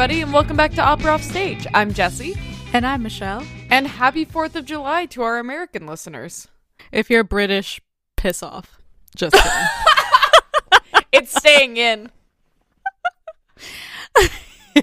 everybody, and welcome back to Opera Off Stage. I'm Jesse, And I'm Michelle. and happy 4th of July to our American listeners. If you're British, piss off. Just kidding. It's staying in.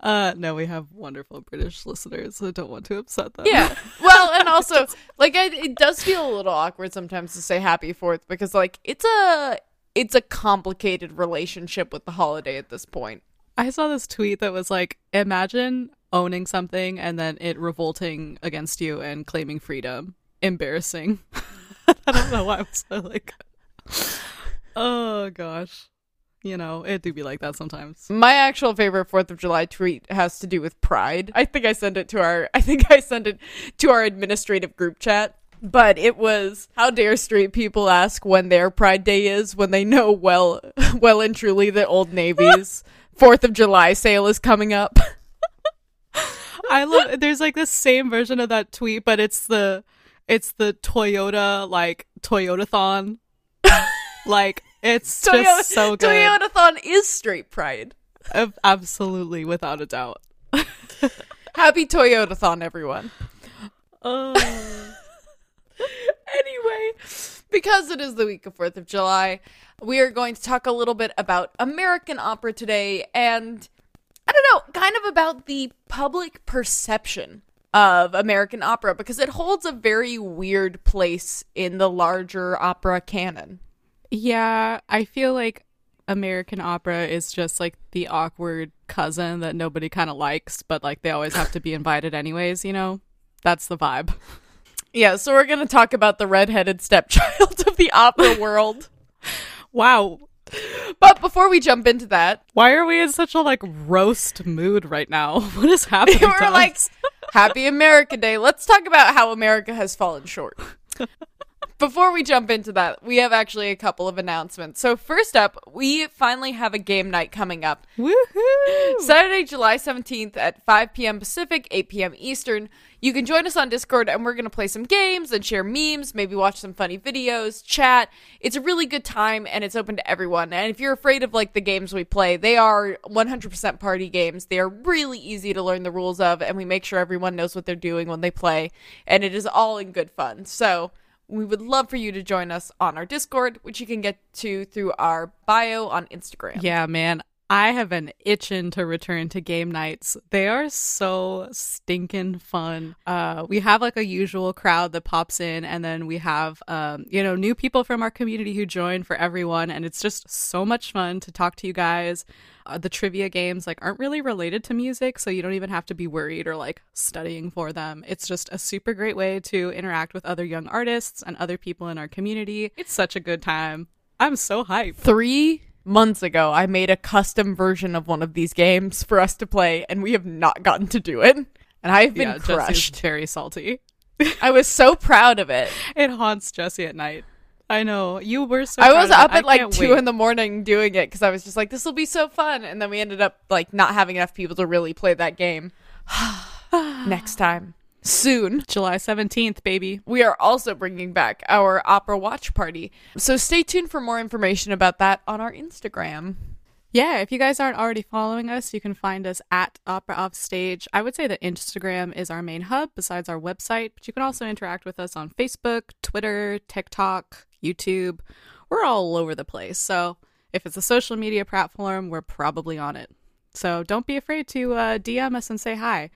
uh, no, we have wonderful British listeners. I don't want to upset them. Yeah. Well, and also, like, I, it does feel a little awkward sometimes to say happy 4th because, like, it's a. It's a complicated relationship with the holiday at this point. I saw this tweet that was like, imagine owning something and then it revolting against you and claiming freedom. Embarrassing. I don't know why I was so like, oh gosh. You know, it do be like that sometimes. My actual favorite Fourth of July tweet has to do with pride. I think I sent it to our I think I sent it to our administrative group chat. But it was how dare straight people ask when their Pride Day is when they know well well and truly that Old Navy's Fourth of July sale is coming up. I love there's like the same version of that tweet, but it's the it's the Toyota like Toyotathon. like it's just so good. Toyotathon is straight pride. Ab- Absolutely, without a doubt. Happy Toyotathon, everyone. Oh. anyway, because it is the week of 4th of July, we are going to talk a little bit about American opera today and I don't know, kind of about the public perception of American opera because it holds a very weird place in the larger opera canon. yeah, I feel like American opera is just like the awkward cousin that nobody kind of likes, but like they always have to be invited anyways, you know? That's the vibe. Yeah, so we're going to talk about the redheaded stepchild of the opera world. Wow. But before we jump into that, Why are we in such a like roast mood right now? What is happening? we're like? Happy America Day. Let's talk about how America has fallen short. Before we jump into that, we have actually a couple of announcements. So, first up, we finally have a game night coming up. Woohoo! Saturday, July 17th at 5 p.m. Pacific, 8 p.m. Eastern. You can join us on Discord and we're going to play some games and share memes, maybe watch some funny videos, chat. It's a really good time and it's open to everyone. And if you're afraid of like the games we play, they are 100% party games. They are really easy to learn the rules of and we make sure everyone knows what they're doing when they play and it is all in good fun. So, we would love for you to join us on our Discord, which you can get to through our bio on Instagram. Yeah, man. I have been itching to return to game nights. They are so stinking fun. Uh, we have like a usual crowd that pops in, and then we have, um, you know, new people from our community who join for everyone, and it's just so much fun to talk to you guys. Uh, the trivia games like aren't really related to music, so you don't even have to be worried or like studying for them. It's just a super great way to interact with other young artists and other people in our community. It's such a good time. I'm so hyped. three months ago, I made a custom version of one of these games for us to play, and we have not gotten to do it. And I've been yeah, Jesse's crushed. very salty. I was so proud of it. It haunts Jesse at night. I know you were so. I proud was of it. up I at like two wait. in the morning doing it because I was just like, "This will be so fun," and then we ended up like not having enough people to really play that game. Next time, soon. July seventeenth, baby. We are also bringing back our opera watch party. So stay tuned for more information about that on our Instagram. Yeah, if you guys aren't already following us, you can find us at Opera Off Stage. I would say that Instagram is our main hub besides our website, but you can also interact with us on Facebook, Twitter, TikTok, YouTube. We're all over the place. So if it's a social media platform, we're probably on it. So don't be afraid to uh, DM us and say hi.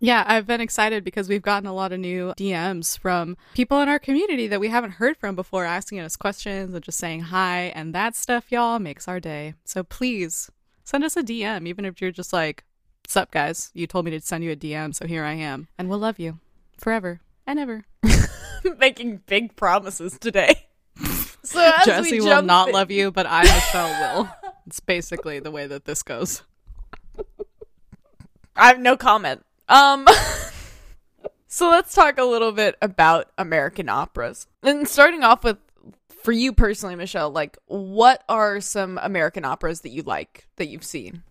Yeah, I've been excited because we've gotten a lot of new DMs from people in our community that we haven't heard from before, asking us questions and just saying hi. And that stuff, y'all, makes our day. So please send us a DM, even if you're just like, What's up, guys? You told me to send you a DM, so here I am. And we'll love you forever and ever. Making big promises today. So Jesse will not in- love you, but I, Michelle, will. It's basically the way that this goes. I have no comment. Um So let's talk a little bit about American operas. And starting off with for you personally, Michelle, like what are some American operas that you like that you've seen?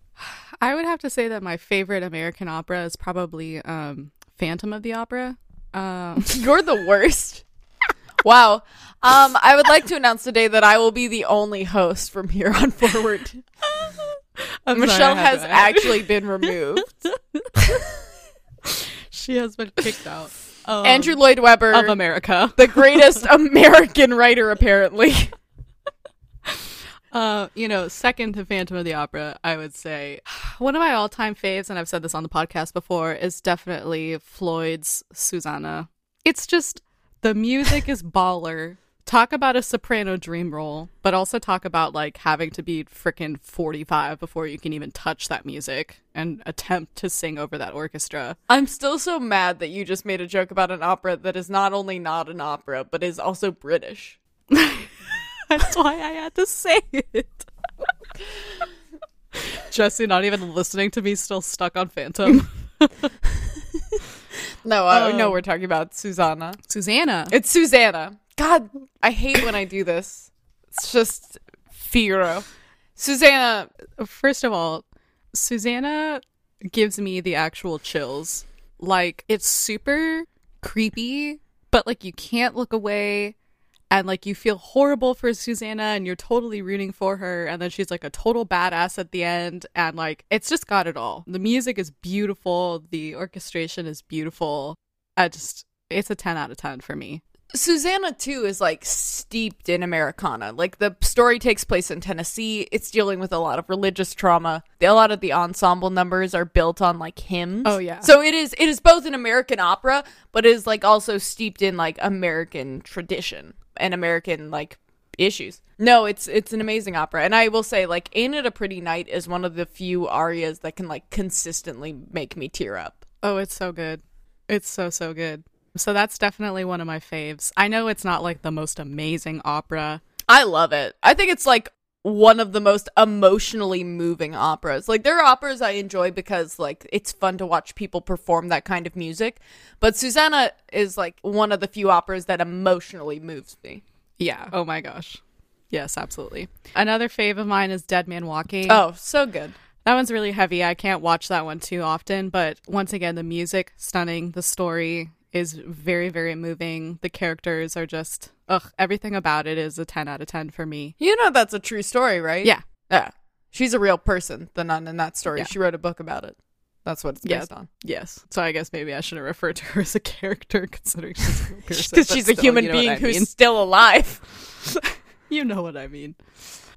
I would have to say that my favorite American opera is probably um, Phantom of the Opera. Um, You're the worst. wow. Um I would like to announce today that I will be the only host from here on forward. I'm sorry, Michelle has actually been removed. she has been kicked out. Um, Andrew Lloyd Webber, of America. the greatest American writer, apparently. Uh, you know, second to Phantom of the Opera, I would say one of my all-time faves, and I've said this on the podcast before, is definitely Floyd's Susanna. It's just the music is baller. Talk about a soprano dream role, but also talk about like having to be freaking 45 before you can even touch that music and attempt to sing over that orchestra. I'm still so mad that you just made a joke about an opera that is not only not an opera, but is also British. That's why I had to say it. Jesse, not even listening to me, still stuck on Phantom. No, I Um, know we're talking about Susanna. Susanna. It's Susanna. God, I hate when I do this. It's just Figaro. Susanna, First of all, Susanna gives me the actual chills. Like, it's super creepy, but like you can't look away. And like you feel horrible for Susanna and you're totally rooting for her. And then she's like a total badass at the end. And like it's just got it all. The music is beautiful. The orchestration is beautiful. I just, it's a 10 out of 10 for me. Susanna too is like steeped in Americana. Like the story takes place in Tennessee. It's dealing with a lot of religious trauma. A lot of the ensemble numbers are built on like hymns. Oh, yeah. So it is it is both an American opera, but it is like also steeped in like American tradition and American like issues. No, it's it's an amazing opera. And I will say like Ain't It a Pretty Night is one of the few arias that can like consistently make me tear up. Oh, it's so good. It's so so good. So that's definitely one of my faves. I know it's not like the most amazing opera. I love it. I think it's like one of the most emotionally moving operas. Like there are operas I enjoy because like it's fun to watch people perform that kind of music, but Susanna is like one of the few operas that emotionally moves me. Yeah. Oh my gosh. Yes, absolutely. Another fave of mine is Dead Man Walking. Oh, so good. That one's really heavy. I can't watch that one too often, but once again, the music stunning. The story is very, very moving. The characters are just, ugh, everything about it is a 10 out of 10 for me. You know that's a true story, right? Yeah. Yeah. She's a real person, the nun in that story. Yeah. She wrote a book about it. That's what it's Yeah. based on. Yes. So I guess maybe I should have referred to her as a character considering she's a person, Because she's a still, human you know being I who's mean. still alive. you know what I mean.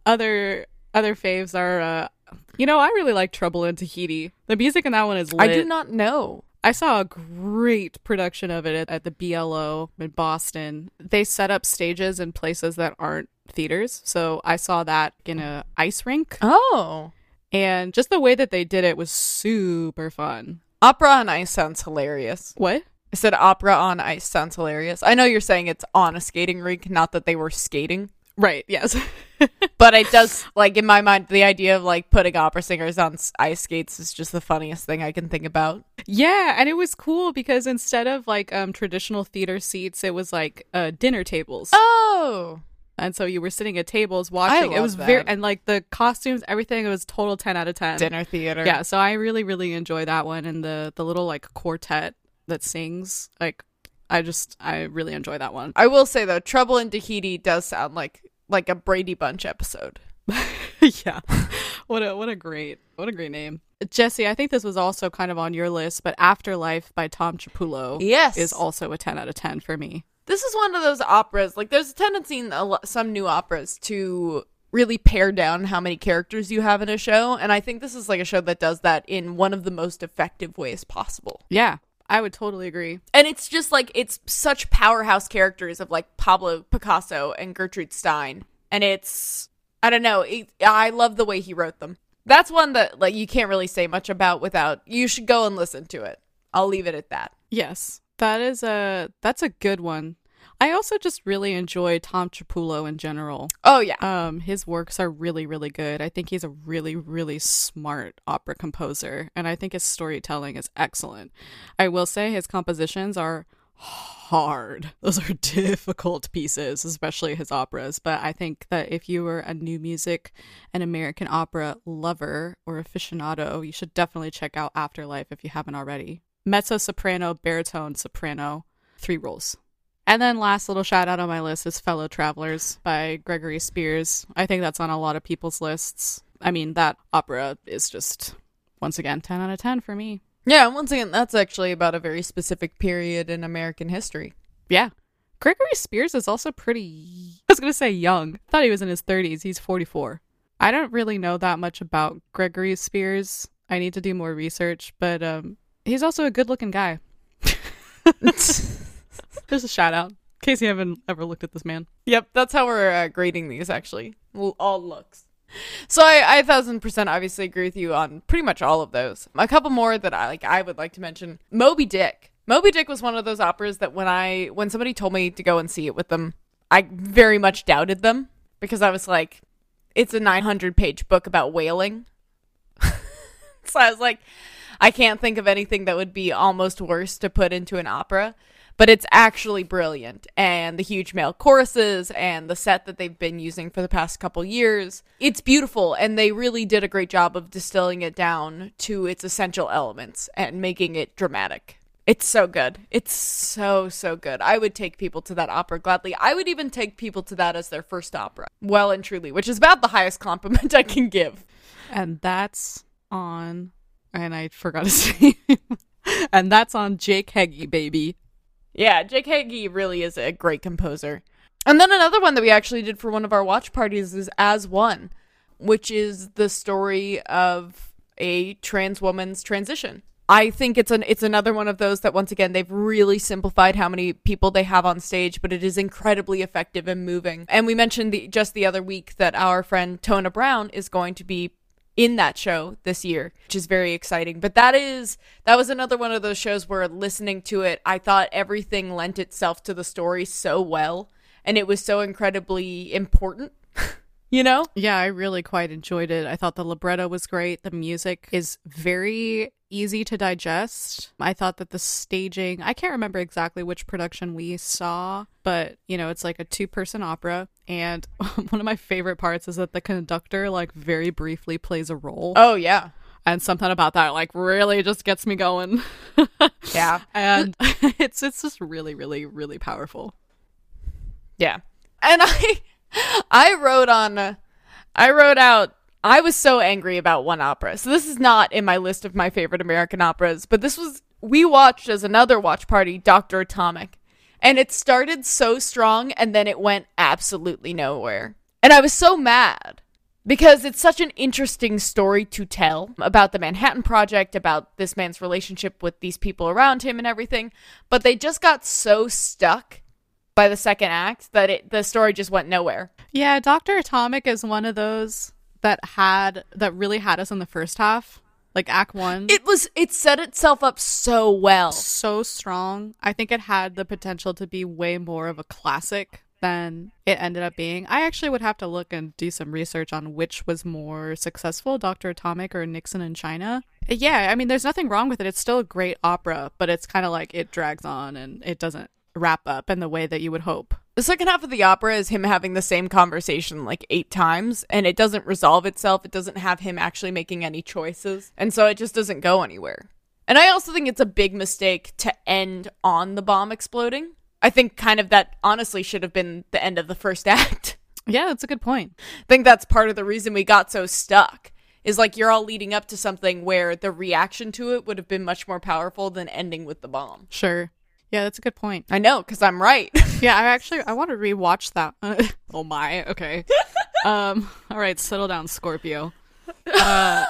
Other other faves are uh you know, I really like Trouble in Tahiti. The music in that one is lit. I do not know. I saw a great production of it at, at the BLO in Boston. They set up stages in places that aren't theaters. So I saw that in a ice rink Oh. and just the way that they did it was super fun. Opera on ice sounds hilarious. What? I said opera on ice sounds hilarious. I know you're saying it's on a skating rink, not that they were skating. Right, yes. But it does, like, in my mind, the idea of, like, putting opera singers on ice skates is just the funniest thing I can think about. yeah, and it was cool because instead of like um traditional theater seats, it was like uh dinner tables. Oh. And so you were sitting at tables watching. it was very and like the costumes, everything it was total 10 out of 10. Dinner theater. Yeah, so I really really enjoy that one and the the little like quartet that sings. Like I just I really enjoy that one. I will say, though, Trouble in Tahiti does sound like like a Brady Bunch episode. yeah. What a what a great what a great name. Jesse, I think this was also kind of on your list, but Afterlife by Tom Cipullo Yes. is also a 10 out of 10 for me. this is one of those operas like there's a tendency in a some new operas to really pare down how many characters you have in a show and i think this is like a show that does that in one of the most effective ways possible Yeah, I would totally agree. and it's just like it's such powerhouse characters of like pablo picasso and gertrude stein. And it's i don't know it, i love the way he wrote them. That's one that like you can't really say much about without you should go and listen to it. I'll leave it at that. Yes, that is a that's a good one. I also just really enjoy Tom Cipullo in general. oh yeah Um, his works are really, really good. I think he's a really, really smart opera composer, and I think his storytelling is excellent. I will say his compositions are hard. Those are difficult pieces, especially his operas. But I think that if you were a new music and American opera lover or aficionado, you should definitely check out Afterlife if you haven't already. Mezzo soprano, baritone, soprano, three roles. And then last little shout out on my list is Fellow Travelers by Gregory Spears. I think that's on a lot of people's lists. I mean, that opera is just, once again, 10 out of 10 for me. Yeah, once again, that's actually about a very specific period in American history. Yeah. Gregory Spears is also pretty, I was going to say young. I thought he was in his 30s. He's 44. I don't really know that much about Gregory Spears. I need to do more research, but um, he's also a good looking guy. There's a shout out in case you haven't ever looked at this man. Yep, that's how we're uh, grading these actually. All looks. So I, thousand percent obviously agree with you on pretty much all of those. A couple more that I like I would like to mention. Moby Dick. Moby Dick was one of those operas that when I when somebody told me to go and see it with them, I very much doubted them because I was like, it's a 900 page book about whaling. so I was like, I can't think of anything that would be almost worse to put into an opera. But it's actually brilliant. And the huge male choruses and the set that they've been using for the past couple years. It's beautiful. And they really did a great job of distilling it down to its essential elements and making it dramatic. It's so good. It's so, so good. I would take people to that opera gladly. I would even take people to that as their first opera. Well and truly, which is about the highest compliment I can give. And that's on, and I forgot his name. and that's on Jake Heggie, baby. Yeah, Jake Heggie really is a great composer. And then another one that we actually did for one of our watch parties is As One, which is the story of a trans woman's transition. I think it's an it's another one of those that once again they've really simplified how many people they have on stage, but it is incredibly effective and moving. And we mentioned the, just the other week that our friend Tona Brown is going to be in that show this year, which is very exciting. But that is that was another one of those shows where listening to it, I thought everything lent itself to the story so well and it was so incredibly important. you know? Yeah, I really quite enjoyed it. I thought the libretto was great. The music is very easy to digest. I thought that the staging, I can't remember exactly which production we saw, but you know, it's like a two person opera. And one of my favorite parts is that the conductor, like, very briefly plays a role. Oh, yeah. And something about that, like, really just gets me going. Yeah. and it's it's just really, really, really powerful. Yeah. And I I wrote on I wrote out I was so angry about one opera. So this is not in my list of my favorite American operas, but this was we watched as another watch party Dr. Atomic. And it started so strong and then it went absolutely nowhere. And I was so mad because it's such an interesting story to tell about the Manhattan Project, about this man's relationship with these people around him and everything. But they just got so stuck by the second act that it, the story just went nowhere. Yeah, Dr. Atomic is one of those that had that really had us in the first half. Like Act One. It was it set itself up so well. so strong. I think it had the potential to be way more of a classic than it ended up being. I actually would have to look and do some research on which was more successful, Dr. Atomic or Nixon in China. Yeah, I mean, there's nothing wrong with it. It's still a great opera, but it's kind of like it drags on and it doesn't wrap up in the way that you would hope. The second half of the opera is him having the same conversation like eight times, and it doesn't resolve itself. It doesn't have him actually making any choices, and so it just doesn't go anywhere. And I also think it's a big mistake to end on the bomb exploding. I think kind of that honestly should have been the end of the first act. Yeah, that's a good point. I think that's part of the reason we got so stuck. Is like you're all leading up to something where the reaction to it would have been much more powerful than ending with the bomb. Sure. Yeah, that's a good point. I know, because I'm right. Yeah, I actually I want to rewatch that. oh my, okay. Um, all right, settle down, Scorpio. Uh,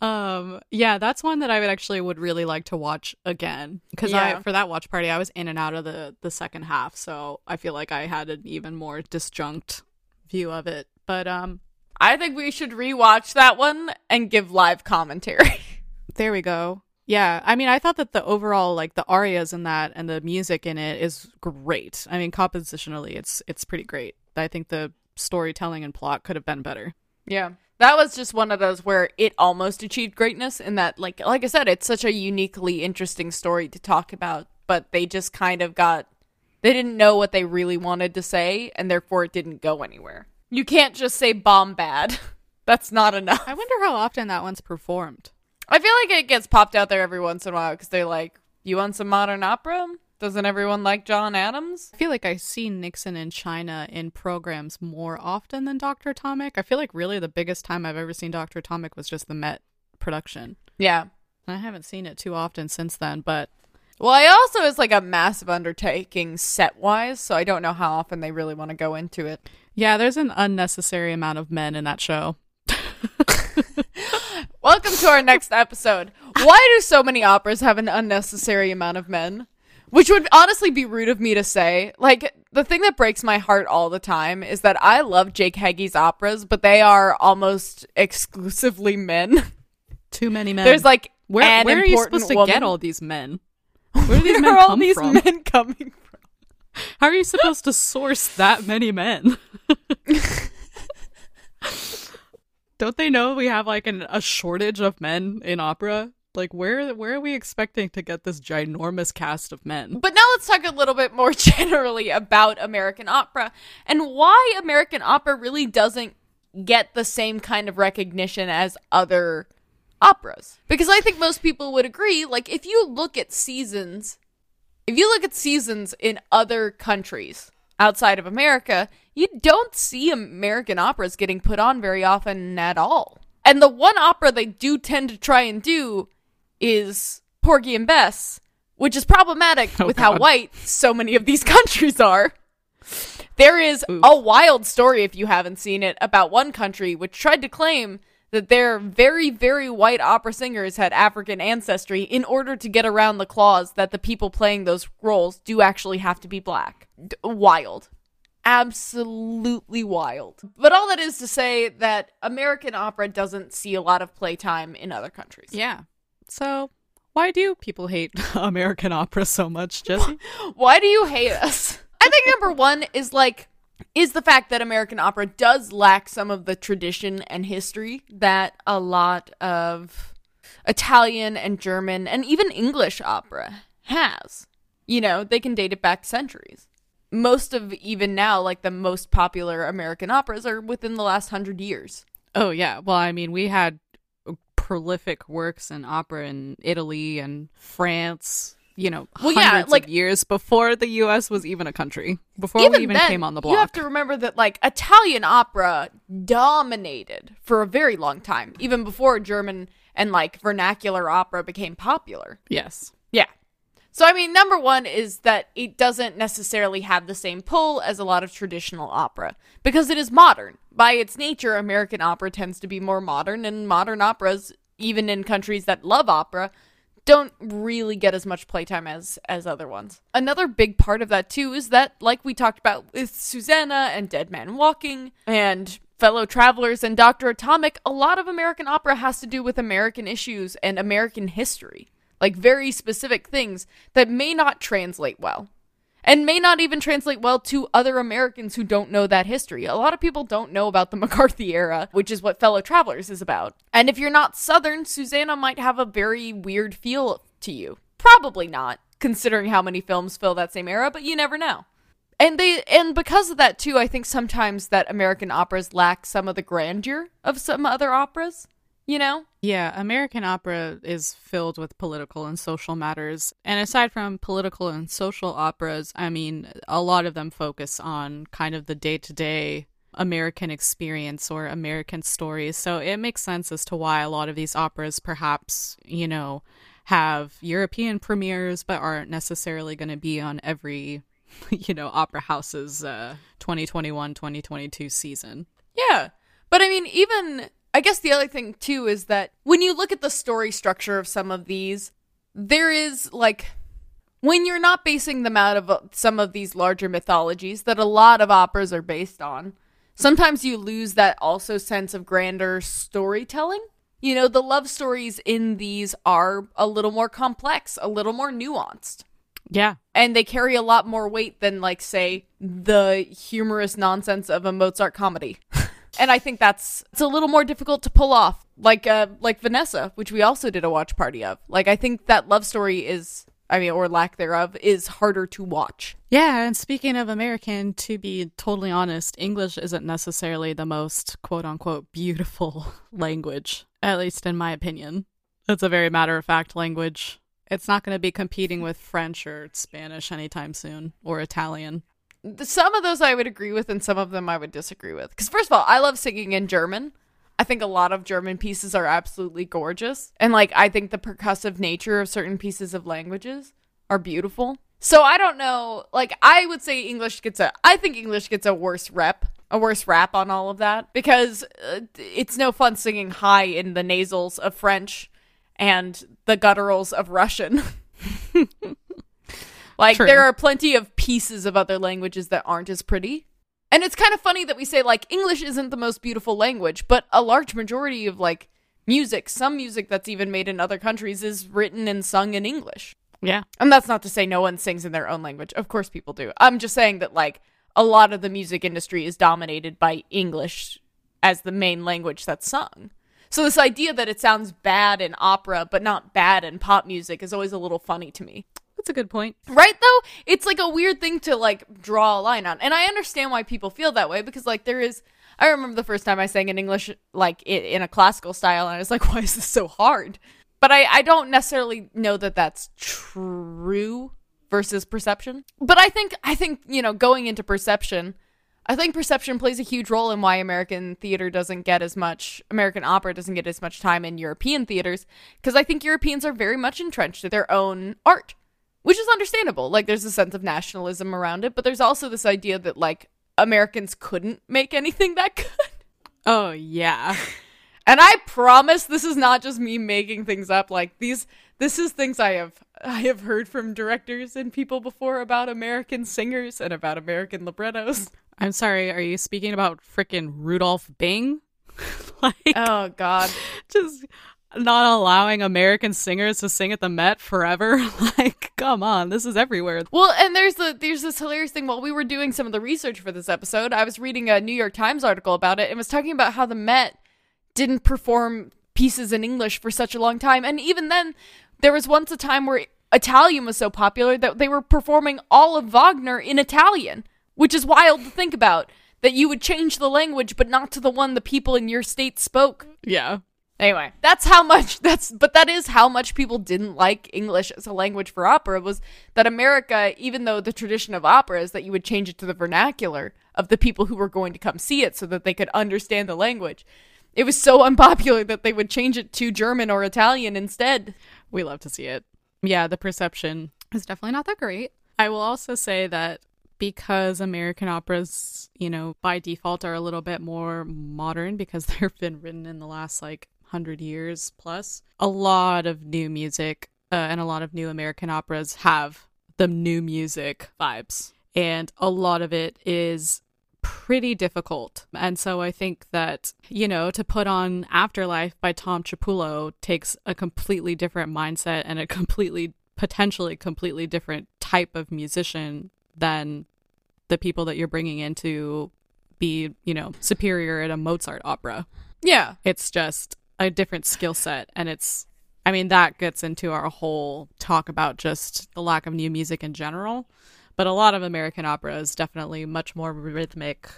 um, yeah, that's one that I would actually would really like to watch again because Yeah. I for that watch party I was in and out of the the second half, so I feel like I had an even more disjunct view of it. But um, I think we should rewatch that one and give live commentary. There we go. Yeah, I mean, I thought that the overall like the arias in that and the music in it is great. I mean, compositionally, it's it's pretty great. I think the storytelling and plot could have been better. Yeah. That was just one of those where it almost achieved greatness in that like like I said, it's such a uniquely interesting story to talk about, but they just kind of got they didn't know what they really wanted to say and therefore it didn't go anywhere. You can't just say bomb bad. That's not enough. I wonder how often that one's performed. I feel like it gets popped out there every once in a while because they're like, "You want some modern opera? Doesn't everyone like John Adams? I feel like I see Nixon in China in programs more often than Dr. Atomic. I feel like really the biggest time I've ever seen Dr. Atomic was just the Met production. Yeah. I haven't seen it too often since then, but Well, I also is like a massive undertaking set wise, so I don't know how often they really want to go into it. yeah, there's an unnecessary amount of men in that show. Welcome to our next episode. Why do so many operas have an unnecessary amount of men? Which would honestly be rude of me to say. Like, the thing that breaks my heart all the time is that I love Jake Heggie's operas, but they are almost exclusively men. Too many men. There's like where, where are you supposed to woman. get all these men? Where do these Where men are all these from? men coming from? How are you supposed to source that many men? Don't they know we have like an, a shortage of men in opera? Like where where are we expecting to get this ginormous cast of men? But now let's talk a little bit more generally about American opera and why American opera really doesn't get the same kind of recognition as other operas. Because I think most people would agree, like, if you look at seasons, if you look at seasons in other countries outside of America, you don't see American operas getting put on very often at all. And the one opera they do tend to try and do is Porgy and Bess, which is problematic Oh, with how white so many of these countries are. There is Oof. a wild story, if you haven't seen it, about one country which tried to claim that their very, very white opera singers had African ancestry in order to get around the clause that the people playing those roles do actually have to be black. D- wild. Absolutely wild. But all that is to say that American opera doesn't see a lot of playtime in other countries. Yeah. So why do people hate American opera so much, Jesse? Why do you hate us? I think number one is like is the fact that American opera does lack some of the tradition and history that a lot of Italian and German and even English opera has. You know, they can date it back centuries. Most of even now, like the most popular American operas are within the last hundred years. oh yeah. Well, I mean, we had prolific works in opera in Italy and France. You know, Well, yeah, hundreds like- of years before the U.S. was even a country, before even we even then, came on the block. You have to remember that like Italian opera dominated for a very long time, even before German and like vernacular opera became popular. yes. Yeah. So I mean, number one is that it doesn't necessarily have the same pull as a lot of traditional opera because it is modern. By its nature, American opera tends to be more modern, and modern operas, even in countries that love opera, don't really get as much playtime as as other ones. Another big part of that too is that, like we talked about with Susanna and Dead Man Walking and Fellow Travelers and Doctor Atomic, a lot of American opera has to do with American issues and American history, like very specific things that may not translate well. And may not even translate well to other Americans who don't know that history. A lot of people don't know about the McCarthy era, which is what Fellow Travelers is about. And if you're not Southern, Susanna might have a very weird feel to you. Probably not, considering how many films fill that same era, but you never know. And they and because of that too, I think sometimes that American operas lack some of the grandeur of some other operas. You know? Yeah, American opera is filled with political and social matters. And aside from political and social operas, I mean, a lot of them focus on kind of the day to day American experience or American stories. So it makes sense as to why a lot of these operas perhaps, you know, have European premieres but aren't necessarily going to be on every, you know, opera house's uh, 2021 2022 season. Yeah. But I mean, even I guess the other thing too is that when you look at the story structure of some of these, there is like when you're not basing them out of uh, some of these larger mythologies that a lot of operas are based on, sometimes you lose that also sense of grander storytelling. You know, the love stories in these are a little more complex, a little more nuanced Yeah. and they carry a lot more weight than like say the humorous nonsense of a Mozart comedy. and I think that's it's a little more difficult to pull off. Like uh like Vanessa, which we also did a watch party of. Like I think that love story is I mean or lack thereof is harder to watch. Yeah, and speaking of American, to be totally honest, English isn't necessarily the most quote unquote beautiful language, at least in my opinion. It's a very matter of fact language. It's not going to be competing with French or Spanish anytime soon or Italian. Some of those I would agree with, and some of them I would disagree with. Because first of all, I love singing in German. I think a lot of German pieces are absolutely gorgeous, and like I think the percussive nature of certain pieces of languages are beautiful. So I don't know. Like I would say English gets a. I think English gets a worse rep, a worse rap on all of that because uh, it's no fun singing high in the nasals of French and the gutturals of Russian. like True. there are plenty of pieces of other languages that aren't as pretty. And it's kind of funny that we say like English isn't the most beautiful language, but a large majority of like music, some music that's even made in other countries is written and sung in English. Yeah. And that's not to say no one sings in their own language. Of course people do. I'm just saying that like a lot of the music industry is dominated by English as the main language that's sung. So this idea that it sounds bad in opera but not bad in pop music is always a little funny to me. That's a good point. Right though? It's like a weird thing to like draw a line on. And I understand why people feel that way because like there is I remember the first time I sang in English like in a classical style and I was like why is this so hard? But I I don't necessarily know that that's true versus perception. But I think I think, you know, going into perception I think perception plays a huge role in why American theater doesn't get as much, American opera doesn't get as much time in European theaters, because I think Europeans are very much entrenched in their own art, which is understandable. Like, there's a sense of nationalism around it, but there's also this idea that, like, Americans couldn't make anything that good. Oh, yeah. And I promise this is not just me making things up. Like, these, this is things I have. I have heard from directors and people before about American singers and about American librettos. I'm sorry, are you speaking about frickin' Rudolf Bing? like, Oh God. just not allowing American singers to sing at the Met forever? like, come on, this is everywhere. Well, and there's the there's this hilarious thing. While we were doing some of the research for this episode, I was reading a New York Times article about it and was talking about how the Met didn't perform pieces in English for such a long time, and even then, there was once a time where Italian was so popular that they were performing all of Wagner in Italian, which is wild to think about. That you would change the language, but not to the one the people in your state spoke. Yeah. Anyway, that's how much that's but that is how much people didn't like English as a language for opera was that America, even though the tradition of opera is that you would change it to the vernacular of the people who were going to come see it so that they could understand the language. It was so unpopular that they would change it to German or Italian instead. We love to see it. Yeah, the perception is definitely not that great. I will also say that because American operas, you know, by default are a little bit more modern because they've been written in the last like 100 years plus, a lot of new music uh, and a lot of new American operas have the new music vibes. And a lot of it is pretty difficult. And so I think that, you know, to put on Afterlife by Tom Cipullo takes a completely different mindset and a completely, potentially completely different type of musician than the people that you're bringing in to be, you know, superior at a Mozart opera. Yeah. It's just a different skill set. And it's, I mean, that gets into our whole talk about just the lack of new music in general. But a lot of American opera is definitely much more rhythmic,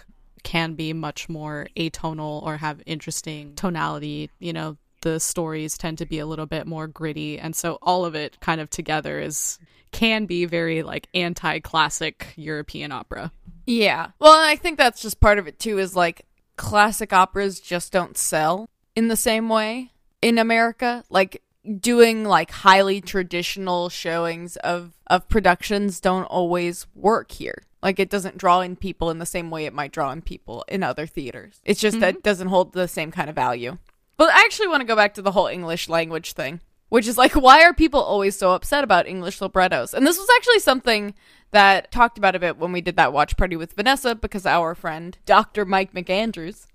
can be much more atonal or have interesting tonality. You know, the stories tend to be a little bit more gritty. And so all of it kind of together is can be very like anti classic European opera. Yeah. Well, I think that's just part of it too is like classic operas just don't sell in the same way in America. Like doing like highly traditional showings of of productions don't always work here. Like it doesn't draw in people in the same way it might draw in people in other theaters. It's just that it doesn't hold the same kind of value. But I actually want to go back to the whole English language thing, which is like, why are people always so upset about English librettos? And this was actually something that talked about a bit when we did that watch party with Vanessa, because our friend, Dr. Mike McAndrews,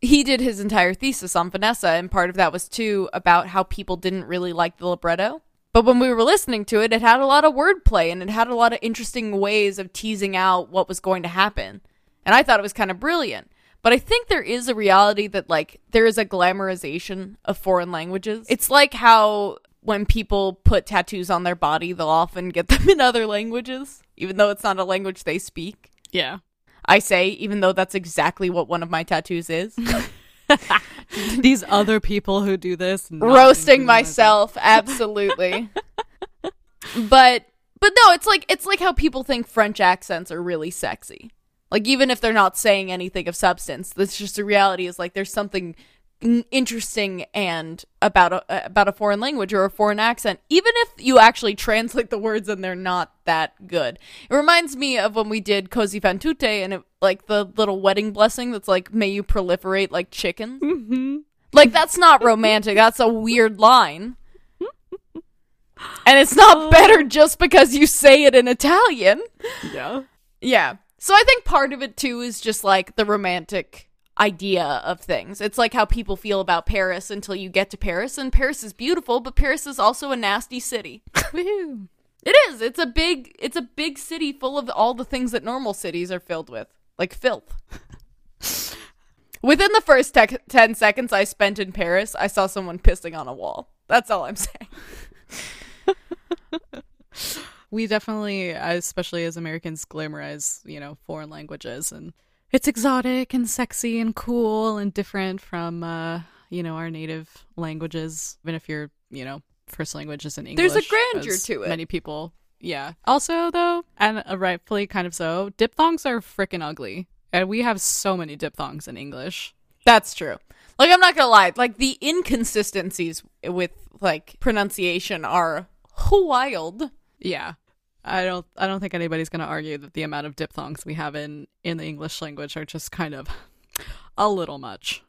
he did his entire thesis on Vanessa, and part of that was too about how people didn't really like the libretto. But when we were listening to it, it had a lot of wordplay and it had a lot of interesting ways of teasing out what was going to happen. And I thought it was kind of brilliant. But I think there is a reality that, like, there is a glamorization of foreign languages. It's like how when people put tattoos on their body, they'll often get them in other languages, even though it's not a language they speak. Yeah. I say, even though that's exactly what one of my tattoos is. These other people who do this Roasting myself. myself, absolutely. but but no, it's like it's like how people think French accents are really sexy. Like even if they're not saying anything of substance, that's just the reality is like there's something interesting and about a about a foreign language or a foreign accent even if you actually translate the words and they're not that good it reminds me of when we did Così fan tutte and it like the little wedding blessing that's like may you proliferate like chickens Mm-hmm. like that's not romantic that's a weird line and it's not better just because you say it in italian Yeah. yeah. So I think part of it too is just like the romantic idea of things. It's like how people feel about Paris until you get to Paris, and Paris is beautiful, but Paris is also a nasty city. Woohoo. It is. It's a big. It's a big city full of all the things that normal cities are filled with, like filth. Within the first tec- ten seconds I spent in Paris, I saw someone pissing on a wall. That's all I'm saying. we definitely especially as americans glamorize you know foreign languages and it's exotic and sexy and cool and different from uh you know our native languages even if your you know first language isn't english There's a grandeur to it. many people yeah also though and uh, rightfully kind of so diphthongs are freaking ugly and we have so many diphthongs in english That's true. Like I'm not gonna lie, like the inconsistencies with like pronunciation are wild. Yeah. I don't I don't think anybody's going to argue that the amount of diphthongs we have in in the English language are just kind of a little much.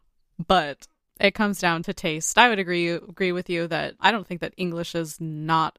But it comes down to taste. I would agree agree with you that I don't think that English is not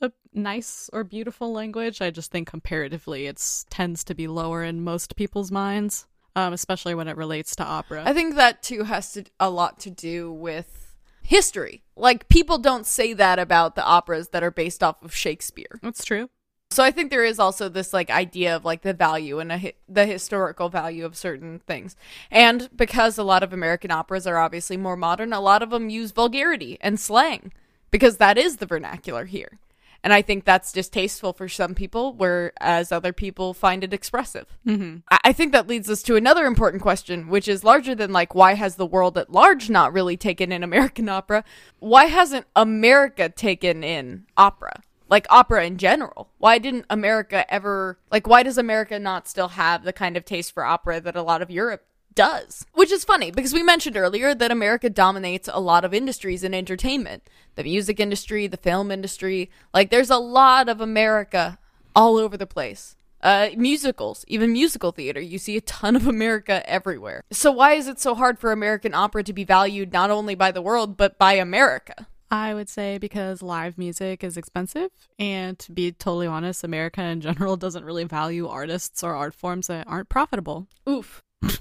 a nice or beautiful language. I just think comparatively it tends to be lower in most people's minds, um, especially when it relates to opera. I think that too has to a lot to do with history. Like people don't say that about the operas that are based off of Shakespeare. That's true. So I think there is also this like idea of like the value and a hi- the historical value of certain things. And because a lot of American operas are obviously more modern, a lot of them use vulgarity and slang because that is the vernacular here. And I think that's distasteful for some people, whereas other people find it expressive. Mm-hmm. I I think that leads us to another important question, which is larger than like why has the world at large not really taken in American opera? Why hasn't America taken in opera? Like opera in general. Why didn't America ever like why does America not still have the kind of taste for opera that a lot of Europe does? Which is funny because we mentioned earlier that America dominates a lot of industries in entertainment. The music industry, the film industry. Like there's a lot of America all over the place uh, musicals, even musical theater. You see a ton of America everywhere. So why is it so hard for American opera to be valued not only by the world but by America? I would say because live music is expensive, and to be totally honest, America in general doesn't really value artists or art forms that aren't profitable. Oof.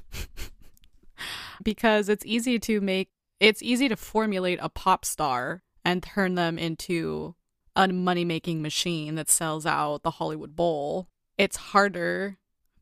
Because it's easy to make, it's easy to formulate a pop star and turn them into a money making machine that sells out the Hollywood Bowl. It's harder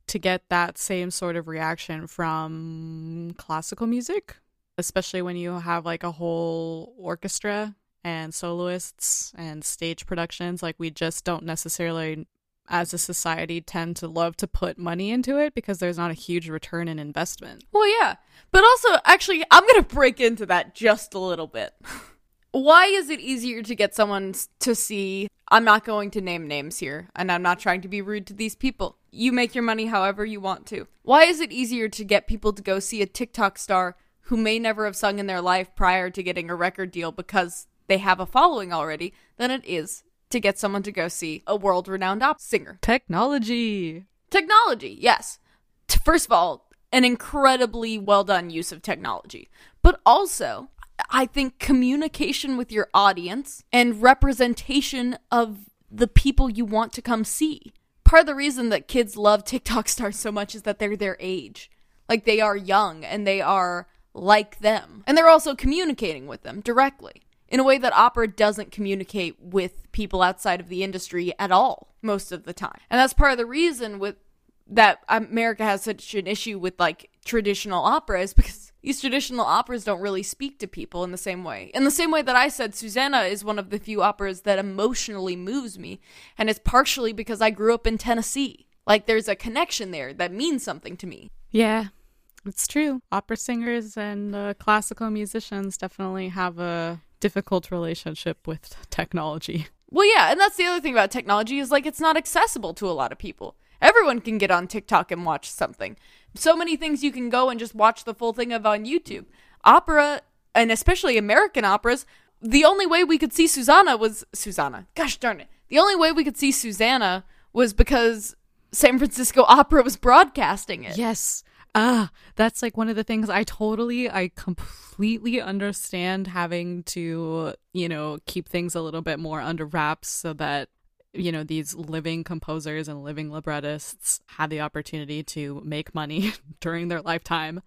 to get that same sort of reaction from classical music, especially when you have like a whole orchestra and soloists and stage productions. Like, we just don't necessarily, as a society, tend to love to put money into it because there's not a huge return in investment. Well, yeah. But also, actually, I'm going to break into that just a little bit. Why is it easier to get someone to see? I'm not going to name names here, and I'm not trying to be rude to these people. You make your money however you want to. Why is it easier to get people to go see a TikTok star who may never have sung in their life prior to getting a record deal because they have a following already than it is to get someone to go see a world renowned opera singer? Technology. Technology, yes. T- First of all, an incredibly well done use of technology. But also, I think communication with your audience and representation of the people you want to come see. Part of the reason that kids love TikTok stars so much is that they're their age. Like they are young and they are like them. And they're also communicating with them directly in a way that opera doesn't communicate with people outside of the industry at all most of the time. And that's part of the reason with that America has such an issue with like traditional operas because these traditional operas don't really speak to people in the same way. In the same way that I said Susanna is one of the few operas that emotionally moves me, and it's partially because I grew up in Tennessee. Like there's a connection there that means something to me. Yeah, it's true. Opera singers and uh, classical musicians definitely have a difficult relationship with technology. Well, yeah, and that's the other thing about technology is like it's not accessible to a lot of people. Everyone can get on TikTok and watch something. So many things you can go and just watch the full thing of on YouTube. Opera, and especially American operas, the only way we could see Susanna was Susanna. Gosh darn it. The only way we could see Susanna was because San Francisco Opera was broadcasting it. Yes. Ah, that's like one of the things I totally, I completely understand having to, you know, keep things a little bit more under wraps so that, you know, these living composers and living librettists had the opportunity to make money during their lifetime.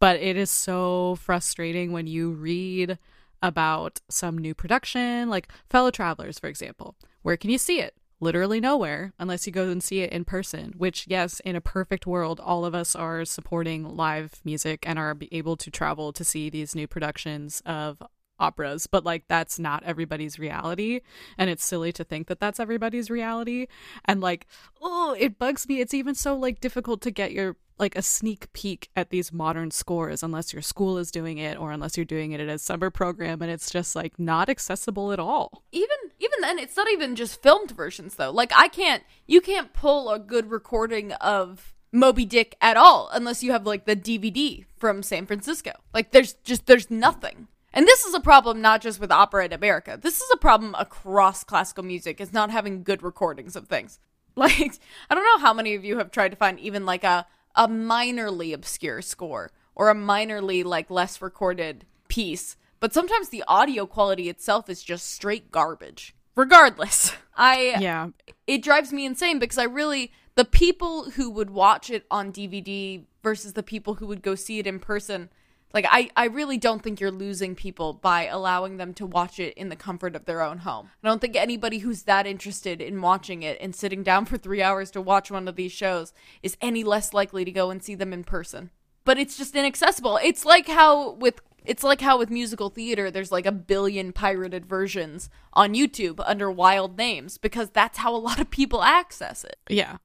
But it is so frustrating when you read about some new production, like Fellow Travelers, for example. Where can you see it? Literally nowhere unless you go and see it in person which yes in a perfect world all of us are supporting live music and are able to travel to see these new productions of operas but like that's not everybody's reality and it's silly to think that that's everybody's reality. And like oh it bugs me. It's even so like difficult to get your like a sneak peek at these modern scores unless your school is doing it or unless you're doing it at a summer program and it's just like not accessible at all. Even even then it's not even just filmed versions though. Like i can't you can't pull a good recording of moby dick at all unless you have like the dvd from san francisco. Like there's just there's nothing and this is a problem not just with opera in america. This is a problem across classical music is not having good recordings of things. Like i don't know how many of you have tried to find even like a a minorly obscure score or a minorly like less recorded piece but sometimes the audio quality itself is just straight garbage. Regardless i yeah. it drives me insane because i really the people who would watch it on dvd versus the people who would go see it in person like I, I really don't think you're losing people by allowing them to watch it in the comfort of their own home. I don't think anybody who's that interested in watching it and sitting down for three hours to watch one of these shows is any less likely to go and see them in person. But it's just inaccessible. It's like how with it's like how with musical theater there's like a billion pirated versions on YouTube under wild names because that's how a lot of people access it. Yeah.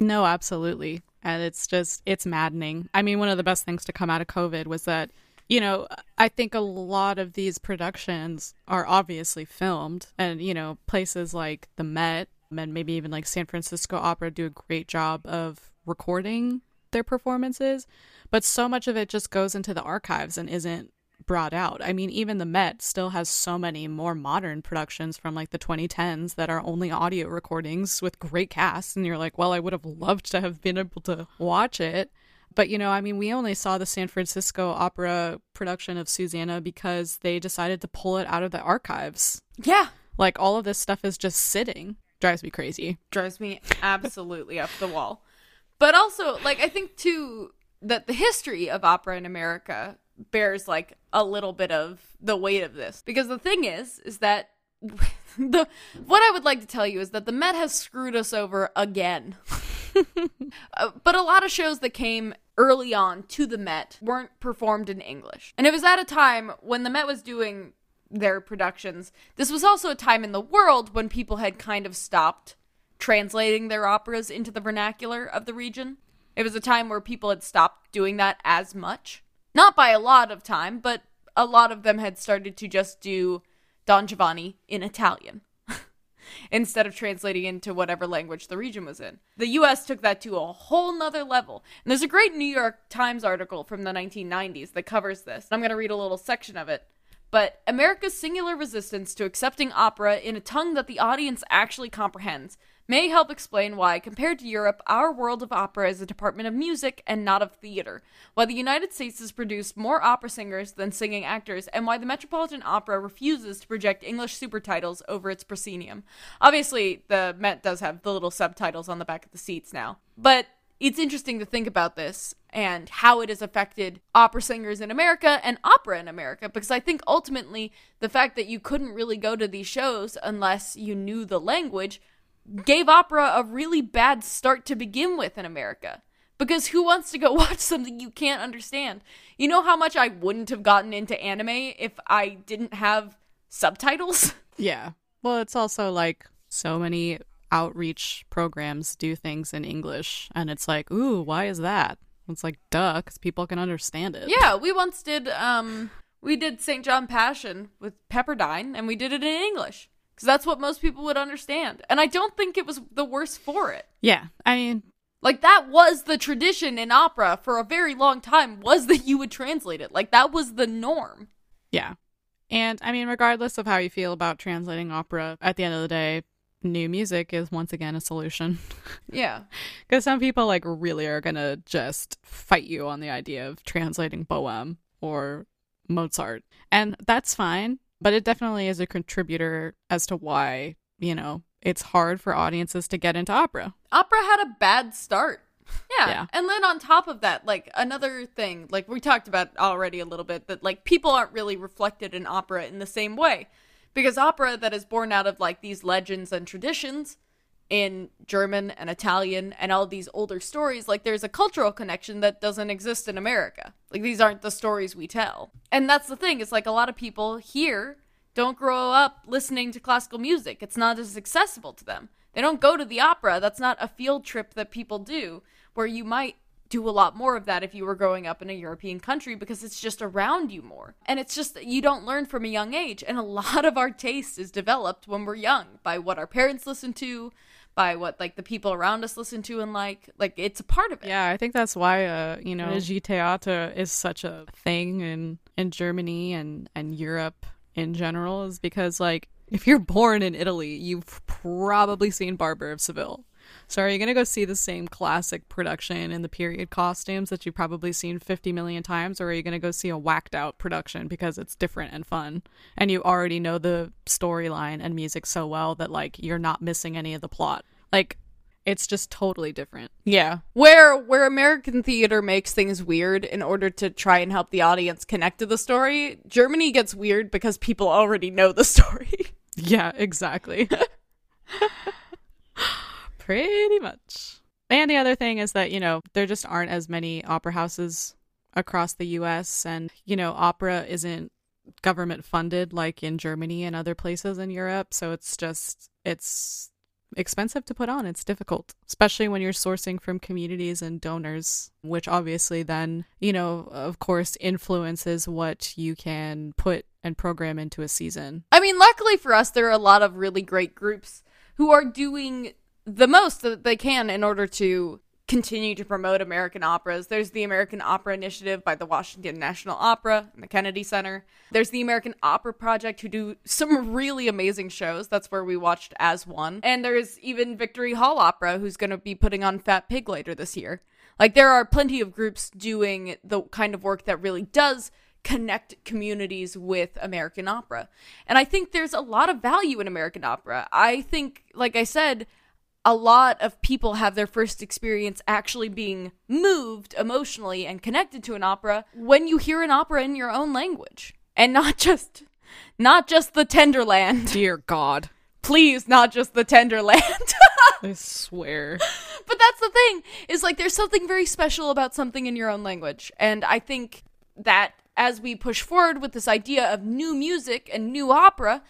No, absolutely and it's just it's maddening. I mean, one of the best things to come out of COVID was that you know, I think a lot of these productions are obviously filmed, and you know, places like the Met and maybe even like San Francisco Opera do a great job of recording their performances, but so much of it just goes into the archives and isn't brought out. I mean, even the Met still has so many more modern productions from like the 2010s that are only audio recordings with great casts. And you're like, well, I would have loved to have been able to watch it. But, you know, I mean, we only saw the San Francisco Opera production of Susannah because they decided to pull it out of the archives. Yeah. Like, all of this stuff is just sitting. Drives me crazy. Drives me absolutely up the wall. But also, like, I think too that the history of opera in America bears like a little bit of the weight of this because the thing is is that the what I would like to tell you is that the Met has screwed us over again. uh, but a lot of shows that came early on to the Met weren't performed in English. And it was at a time when the Met was doing their productions. This was also a time in the world when people had kind of stopped translating their operas into the vernacular of the region. It was a time where people had stopped doing that as much. Not by a lot of time, but a lot of them had started to just do Don Giovanni in Italian instead of translating into whatever language the region was in. The US took that to a whole nother level. And there's a great New York Times article from the 1990s that covers this. I'm going to read a little section of it. But America's singular resistance to accepting opera in a tongue that the audience actually comprehends may help explain why, compared to Europe, our world of opera is a department of music and not of theater, why the United States has produced more opera singers than singing actors, and why the Metropolitan Opera refuses to project English supertitles over its proscenium. Obviously, the Met does have the little subtitles on the back of the seats now, but it's interesting to think about this and how it has affected opera singers in America and opera in America because I think ultimately the fact that you couldn't really go to these shows unless you knew the language gave opera a really bad start to begin with in America. Because who wants to go watch something you can't understand? You know how much I wouldn't have gotten into anime if I didn't have subtitles? Yeah. Well, it's also like so many outreach programs do things in English, and it's like, ooh, why is that? It's like, duh, because people can understand it. Yeah, we once did, um, we did St. John Passion with Pepperdine, and we did it in English because that's what most people would understand. And I don't think it was the worse for it. Yeah. I mean, Like that was the tradition in opera for a very long time was that you would translate it. Like that was the norm. yeah. And I mean, regardless of how you feel about translating opera, at the end of the day, new music is once again a solution. Yeah. Because some people like really are gonna just fight you on the idea of translating Bohème or Mozart, and that's fine. But it definitely is a contributor as to why you know it's hard for audiences to get into opera. Opera had a bad start. Yeah. Yeah. And then on top of that, like another thing, like we talked about already a little bit, that like people aren't really reflected in opera in the same way. Because opera that is born out of like these legends and traditions in German and Italian and all these older stories, like there's a cultural connection that doesn't exist in America. Like these aren't the stories we tell. And that's the thing, it's like a lot of people here don't grow up listening to classical music. It's not as accessible to them. They don't go to the opera. That's not a field trip that people do, where you might do a lot more of that if you were growing up in a European country because it's just around you more. And it's just that you don't learn from a young age. And a lot of our taste is developed when we're young by what our parents listen to, by what like the people around us listen to and like. Like it's a part of it. Yeah, I think that's why uh, you know, Regie Theater is such a thing in in Germany and and Europe in general is because like if you're born in Italy, you've probably seen Barber of Seville. So are you gonna go see the same classic production in the period costumes that you've probably seen 50 million times, or are you gonna go see a whacked out production because it's different and fun, and you already know the storyline and music so well that like you're not missing any of the plot? Like it's just totally different. Yeah. Where where American theater makes things weird in order to try and help the audience connect to the story, Germany gets weird because people already know the story. Yeah, exactly. Pretty much. And the other thing is that, you know, there just aren't as many opera houses across the US and, you know, opera isn't government funded like in Germany and other places in Europe, so it's just it's expensive to put on. It's difficult, especially when you're sourcing from communities and donors, which obviously then, you know, of course influences what you can put and program into a season. I mean, luckily for us there are a lot of really great groups who are doing the most that they can in order to continue to promote American operas. There's the American Opera Initiative by the Washington National Opera and the Kennedy Center. There's the American Opera Project who do some really amazing shows. That's where we watched As One. And there's even Victory Hall Opera who's going to be putting on Fat Pig later this year. Like there are plenty of groups doing the kind of work that really does connect communities with American opera. And I think there's a lot of value in American opera. I think like I said, a lot of people have their first experience actually being moved emotionally and connected to an opera when you hear an opera in your own language and not just not just the Tender Land Dear God. please not just the Tender Land I swear. but that's the thing is like there's something very special about something in your own language and i think that as we push forward with this idea of new music and new opera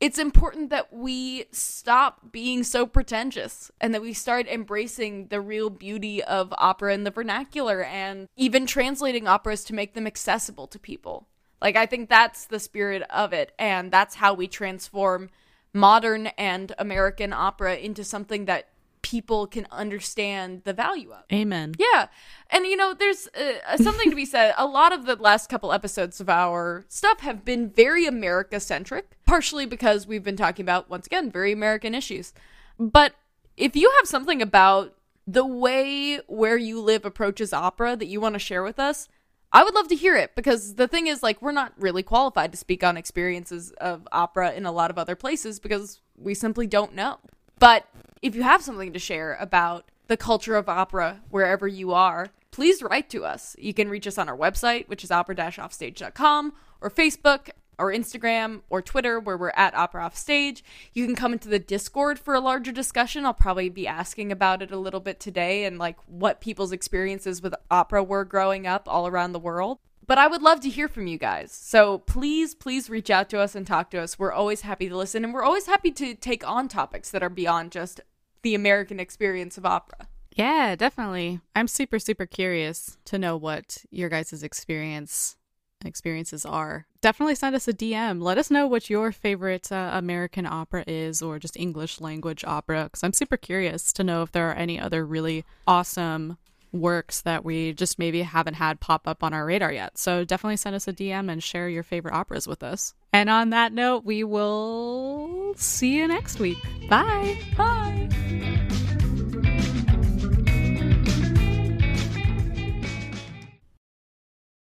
it's important that we stop being so pretentious and that we start embracing the real beauty of opera in the vernacular and even translating operas to make them accessible to people. Like, I think that's the spirit of it, and that's how we transform modern and American opera into something that people can understand the value of. Amen. Yeah. And, you know, there's uh, something to be said. A lot of the last couple episodes of our stuff have been very America centric, partially because we've been talking about, once again, very American issues. But if you have something about the way where you live approaches opera that you want to share with us, I would love to hear it because the thing is, like, we're not really qualified to speak on experiences of opera in a lot of other places because we simply don't know. But if you have something to share about the culture of opera wherever you are, please write to us. You can reach us on our website, which is opera-offstage.com, or Facebook, or Instagram, or Twitter, where we're at Opera Offstage. You can come into the Discord for a larger discussion. I'll probably be asking about it a little bit today and like what people's experiences with opera were growing up all around the world. But I would love to hear from you guys. So please, please reach out to us and talk to us. We're always happy to listen, and we're always happy to take on topics that are beyond just the American experience of opera. Yeah, definitely. I'm super, super curious to know what your guys' experience experiences are. Definitely send us a DM. Let us know what your favorite uh, American opera is or just English language opera because I'm super curious to know if there are any other really awesome works that we just maybe haven't had pop up on our radar yet. So definitely send us a DM and share your favorite operas with us. And on that note, we will see you next week. Bye. Bye.